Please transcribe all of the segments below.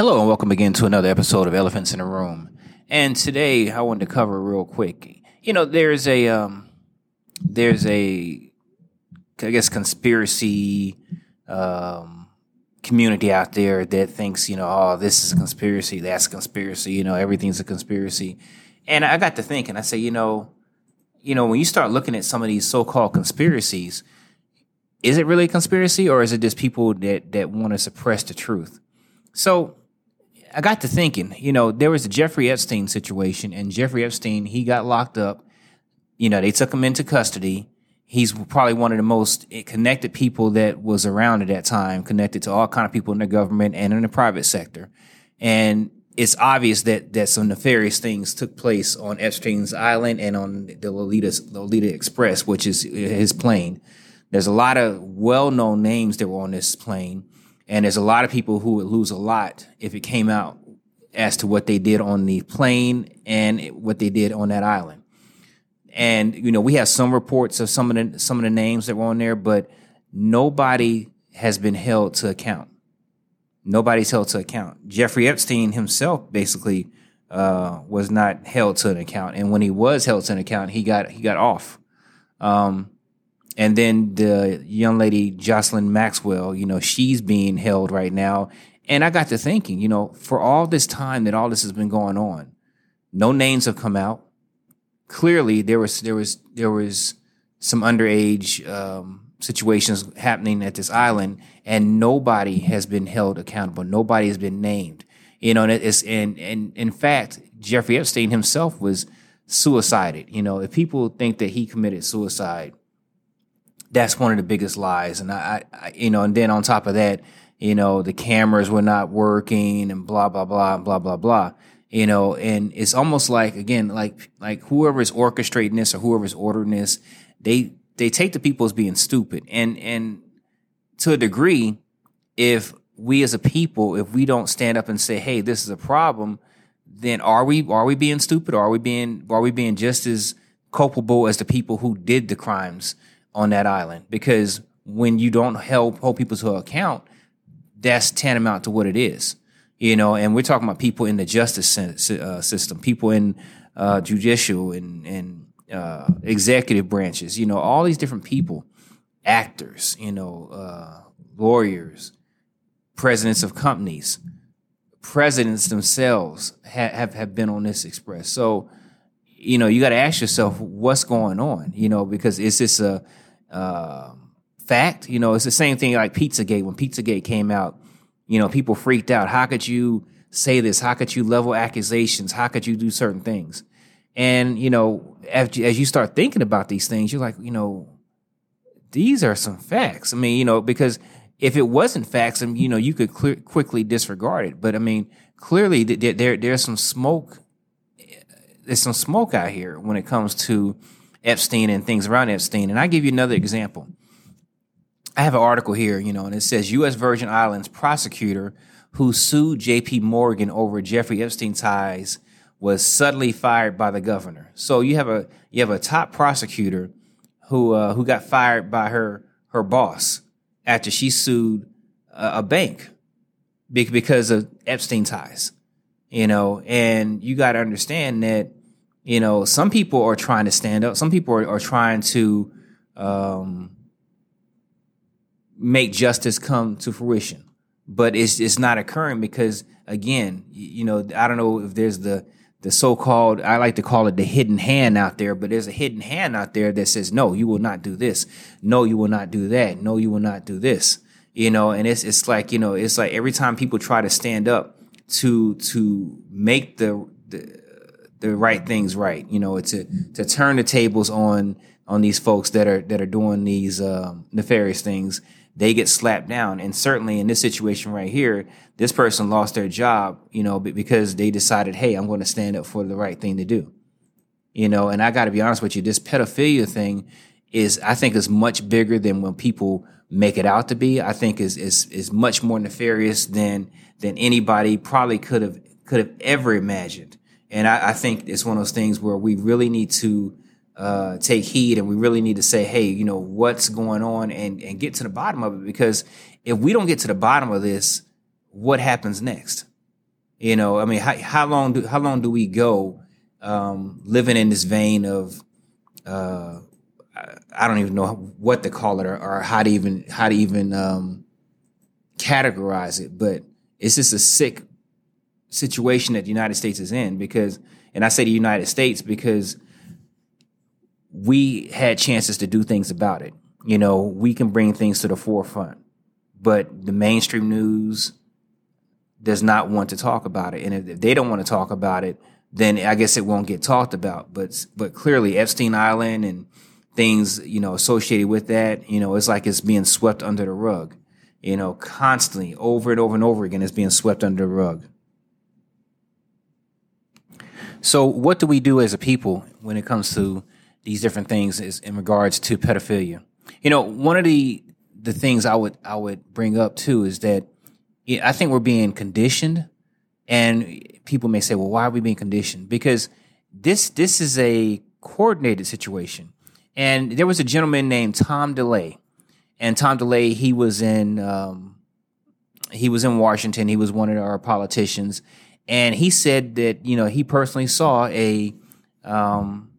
Hello and welcome again to another episode of Elephants in the Room. And today I wanted to cover real quick. You know, there's a um, there's a I guess conspiracy um, community out there that thinks you know, oh, this is a conspiracy, that's a conspiracy. You know, everything's a conspiracy. And I got to thinking. I say, you know, you know, when you start looking at some of these so-called conspiracies, is it really a conspiracy or is it just people that that want to suppress the truth? So I got to thinking, you know, there was a Jeffrey Epstein situation, and Jeffrey Epstein, he got locked up. You know, they took him into custody. He's probably one of the most connected people that was around at that time, connected to all kind of people in the government and in the private sector. And it's obvious that that some nefarious things took place on Epstein's island and on the Lolita, Lolita Express, which is his plane. There's a lot of well-known names that were on this plane and there's a lot of people who would lose a lot if it came out as to what they did on the plane and what they did on that island. And you know, we have some reports of some of the some of the names that were on there, but nobody has been held to account. Nobody's held to account. Jeffrey Epstein himself basically uh, was not held to an account, and when he was held to an account, he got he got off. Um, and then the young lady, Jocelyn Maxwell, you know, she's being held right now. And I got to thinking, you know, for all this time that all this has been going on, no names have come out. Clearly, there was there was there was some underage um, situations happening at this island, and nobody has been held accountable. Nobody has been named. You know, and it's and and in fact, Jeffrey Epstein himself was suicided. You know, if people think that he committed suicide, that's one of the biggest lies. And I, I, you know, and then on top of that, you know, the cameras were not working and blah, blah, blah, blah, blah, blah. You know, and it's almost like, again, like, like whoever is orchestrating this or whoever is ordering this, they, they take the people as being stupid. And, and to a degree, if we as a people, if we don't stand up and say, Hey, this is a problem, then are we, are we being stupid? Or are we being, are we being just as culpable as the people who did the crimes? On that island because when you don't help hold people to account, that's tantamount to what it is. You know, and we're talking about people in the justice uh, system, people in uh, judicial and, and uh, executive branches. You know, all these different people, actors. You know, uh, lawyers, presidents of companies, presidents themselves have, have, have been on this express. So, you know, you got to ask yourself what's going on. You know, because is this a uh, fact. You know, it's the same thing like Pizzagate. When Pizzagate came out, you know, people freaked out. How could you say this? How could you level accusations? How could you do certain things? And you know, as, as you start thinking about these things, you're like, you know, these are some facts. I mean, you know, because if it wasn't facts, you know, you could clear, quickly disregard it. But I mean, clearly there, there there's some smoke. There's some smoke out here when it comes to Epstein and things around Epstein. And I give you another example. I have an article here, you know, and it says U.S. Virgin Islands prosecutor who sued J.P. Morgan over Jeffrey Epstein ties was suddenly fired by the governor. So you have a you have a top prosecutor who uh, who got fired by her her boss after she sued a, a bank because of Epstein ties. You know, and you got to understand that you know, some people are trying to stand up. Some people are, are trying to um, make justice come to fruition, but it's it's not occurring because again, you know, I don't know if there's the the so-called I like to call it the hidden hand out there, but there's a hidden hand out there that says no, you will not do this. No, you will not do that. No, you will not do this. You know, and it's it's like, you know, it's like every time people try to stand up to to make the the the right things right. You know, to to turn the tables on on these folks that are that are doing these um, nefarious things. They get slapped down, and certainly in this situation right here, this person lost their job. You know, because they decided, hey, I'm going to stand up for the right thing to do. You know, and I got to be honest with you, this pedophilia thing is, I think, is much bigger than when people make it out to be. I think is is is much more nefarious than than anybody probably could have could have ever imagined. And I, I, think it's one of those things where we really need to uh, take heed and we really need to say, hey, you know, what's going on and, and get to the bottom of it. Because if we don't get to the bottom of this, what happens next? You know, I mean, how, how long do how long do we go um, living in this vein of uh, I don't even know what to call it or, or how to even how to even um, categorize it, but it's just a sick situation that the United States is in because, and I say the United States because we had chances to do things about it. You know, we can bring things to the forefront, but the mainstream news does not want to talk about it. And if they don't want to talk about it, then I guess it won't get talked about. But but clearly Epstein Island and things you know associated with that, you know, it's like it's being swept under the rug. You know, constantly over and over and over again, it's being swept under the rug. So, what do we do as a people when it comes to these different things is in regards to pedophilia? You know, one of the the things I would I would bring up too is that I think we're being conditioned, and people may say, "Well, why are we being conditioned?" Because this this is a coordinated situation, and there was a gentleman named Tom DeLay, and Tom DeLay he was in um, he was in Washington. He was one of our politicians, and he said that you know he personally saw a um,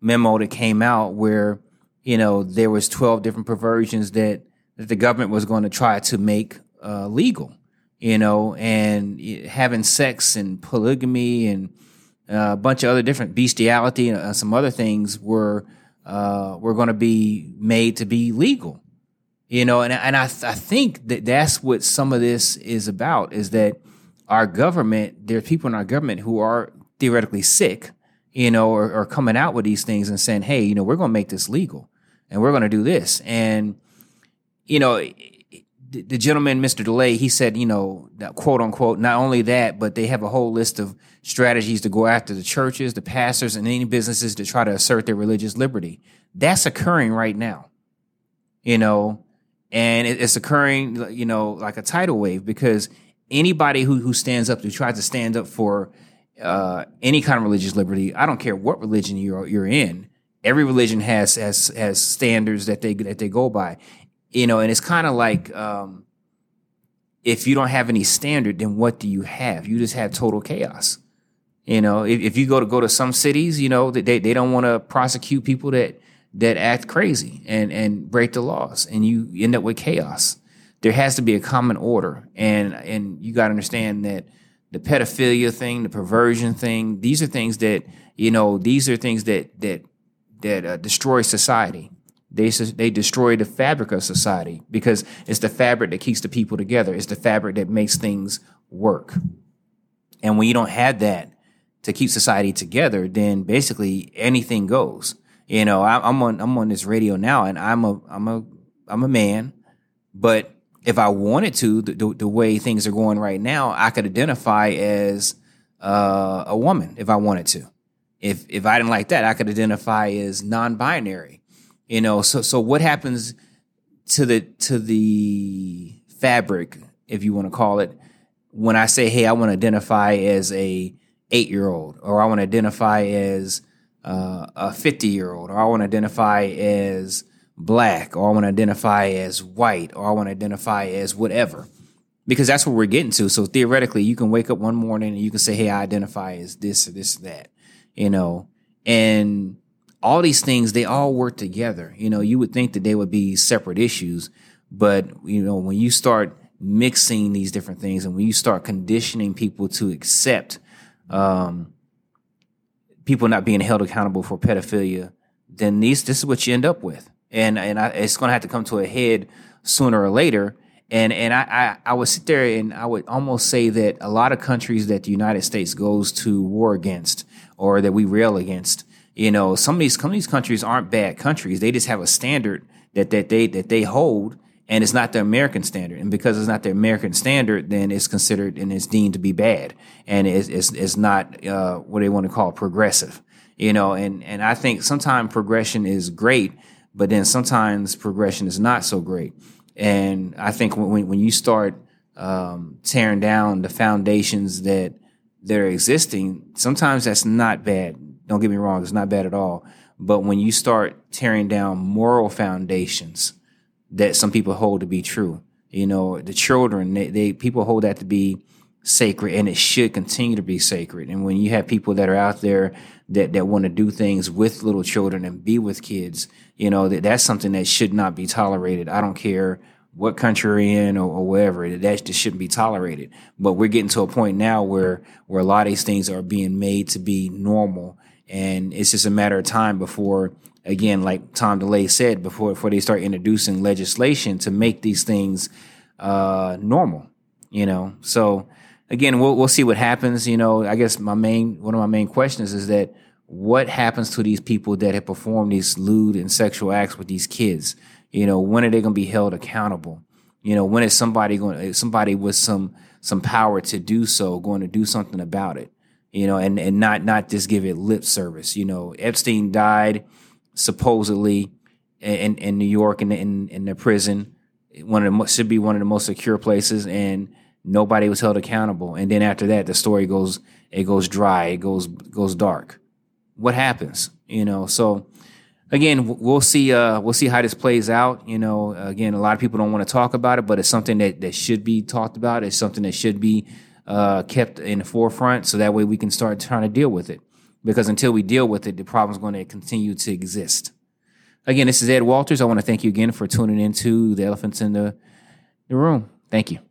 memo that came out where you know there was 12 different perversions that, that the government was going to try to make uh, legal you know? And having sex and polygamy and uh, a bunch of other different bestiality and uh, some other things were uh, were going to be made to be legal you know? And, and I, th- I think that that's what some of this is about is that our government, there's people in our government who are theoretically sick, you know, or, or coming out with these things and saying, hey, you know, we're going to make this legal and we're going to do this. And, you know, the, the gentleman, Mr. DeLay, he said, you know, quote unquote, not only that, but they have a whole list of strategies to go after the churches, the pastors, and any businesses to try to assert their religious liberty. That's occurring right now, you know, and it's occurring, you know, like a tidal wave because anybody who who stands up who tries to stand up for uh, any kind of religious liberty, I don't care what religion you're you're in. Every religion has has has standards that they that they go by, you know. And it's kind of like um, if you don't have any standard, then what do you have? You just have total chaos. You know, if, if you go to go to some cities, you know, they they don't want to prosecute people that that act crazy and and break the laws, and you end up with chaos there has to be a common order, and and you got to understand that the pedophilia thing, the perversion thing, these are things that you know these are things that that that uh, destroy society. They they destroy the fabric of society because it's the fabric that keeps the people together. It's the fabric that makes things work. And when you don't have that to keep society together, then basically anything goes. You know, I, I'm on I'm on this radio now, and I'm a I'm a I'm a man, but if I wanted to, the, the, the, way things are going right now, I could identify as uh, a woman if I wanted to. If if I didn't like that, I could identify as non-binary. You know, so so what happens to the to the fabric, if you want to call it, when I say, "Hey, I want to identify as a eight-year-old," or I want to identify as uh, a fifty-year-old, or I want to identify as black or I want to identify as white or I want to identify as whatever. Because that's what we're getting to. So theoretically, you can wake up one morning and you can say, Hey, I identify as this or this or that, you know, and all these things, they all work together. You know, you would think that they would be separate issues, but you know, when you start mixing these different things and when you start conditioning people to accept, um, people not being held accountable for pedophilia, then these, this is what you end up with and and I, it's going to have to come to a head sooner or later. And and I, I, I would sit there and I would almost say that a lot of countries that the United States goes to war against or that we rail against, you know, some of these some of these countries aren't bad countries. They just have a standard that that they that they hold, and it's not the American standard. And because it's not the American standard, then it's considered and it's deemed to be bad, and it's it's, it's not uh, what they want to call progressive. You know, and and I think sometimes progression is great but then sometimes progression is not so great. And I think when when you start um, tearing down the foundations that that are existing, sometimes that's not bad. Don't get me wrong; it's not bad at all. But when you start tearing down moral foundations that some people hold to be true, you know, the children, they, they people hold that to be sacred and it should continue to be sacred. And when you have people that are out there that, that want to do things with little children and be with kids, you know, that that's something that should not be tolerated. I don't care what country you're in or, or wherever, that just shouldn't be tolerated. But we're getting to a point now where, where a lot of these things are being made to be normal. And it's just a matter of time before, again, like Tom DeLay said, before, before they start introducing legislation to make these things, uh, normal, you know? So, again, we'll we'll see what happens. You know, I guess my main one of my main questions is that what happens to these people that have performed these lewd and sexual acts with these kids? You know, when are they going to be held accountable? You know, when is somebody going somebody with some some power to do so going to do something about it? You know, and and not not just give it lip service. You know, Epstein died supposedly in in New York in in, in the prison. One of the should be one of the most secure places, and nobody was held accountable. And then after that, the story goes it goes dry, it goes goes dark. What happens? You know, so again, we'll see. Uh, we'll see how this plays out. You know, again, a lot of people don't want to talk about it, but it's something that that should be talked about. It's something that should be uh, kept in the forefront, so that way we can start trying to deal with it. Because until we deal with it, the problem's going to continue to exist. Again, this is Ed Walters. I want to thank you again for tuning into the Elephants in the, the Room. Thank you.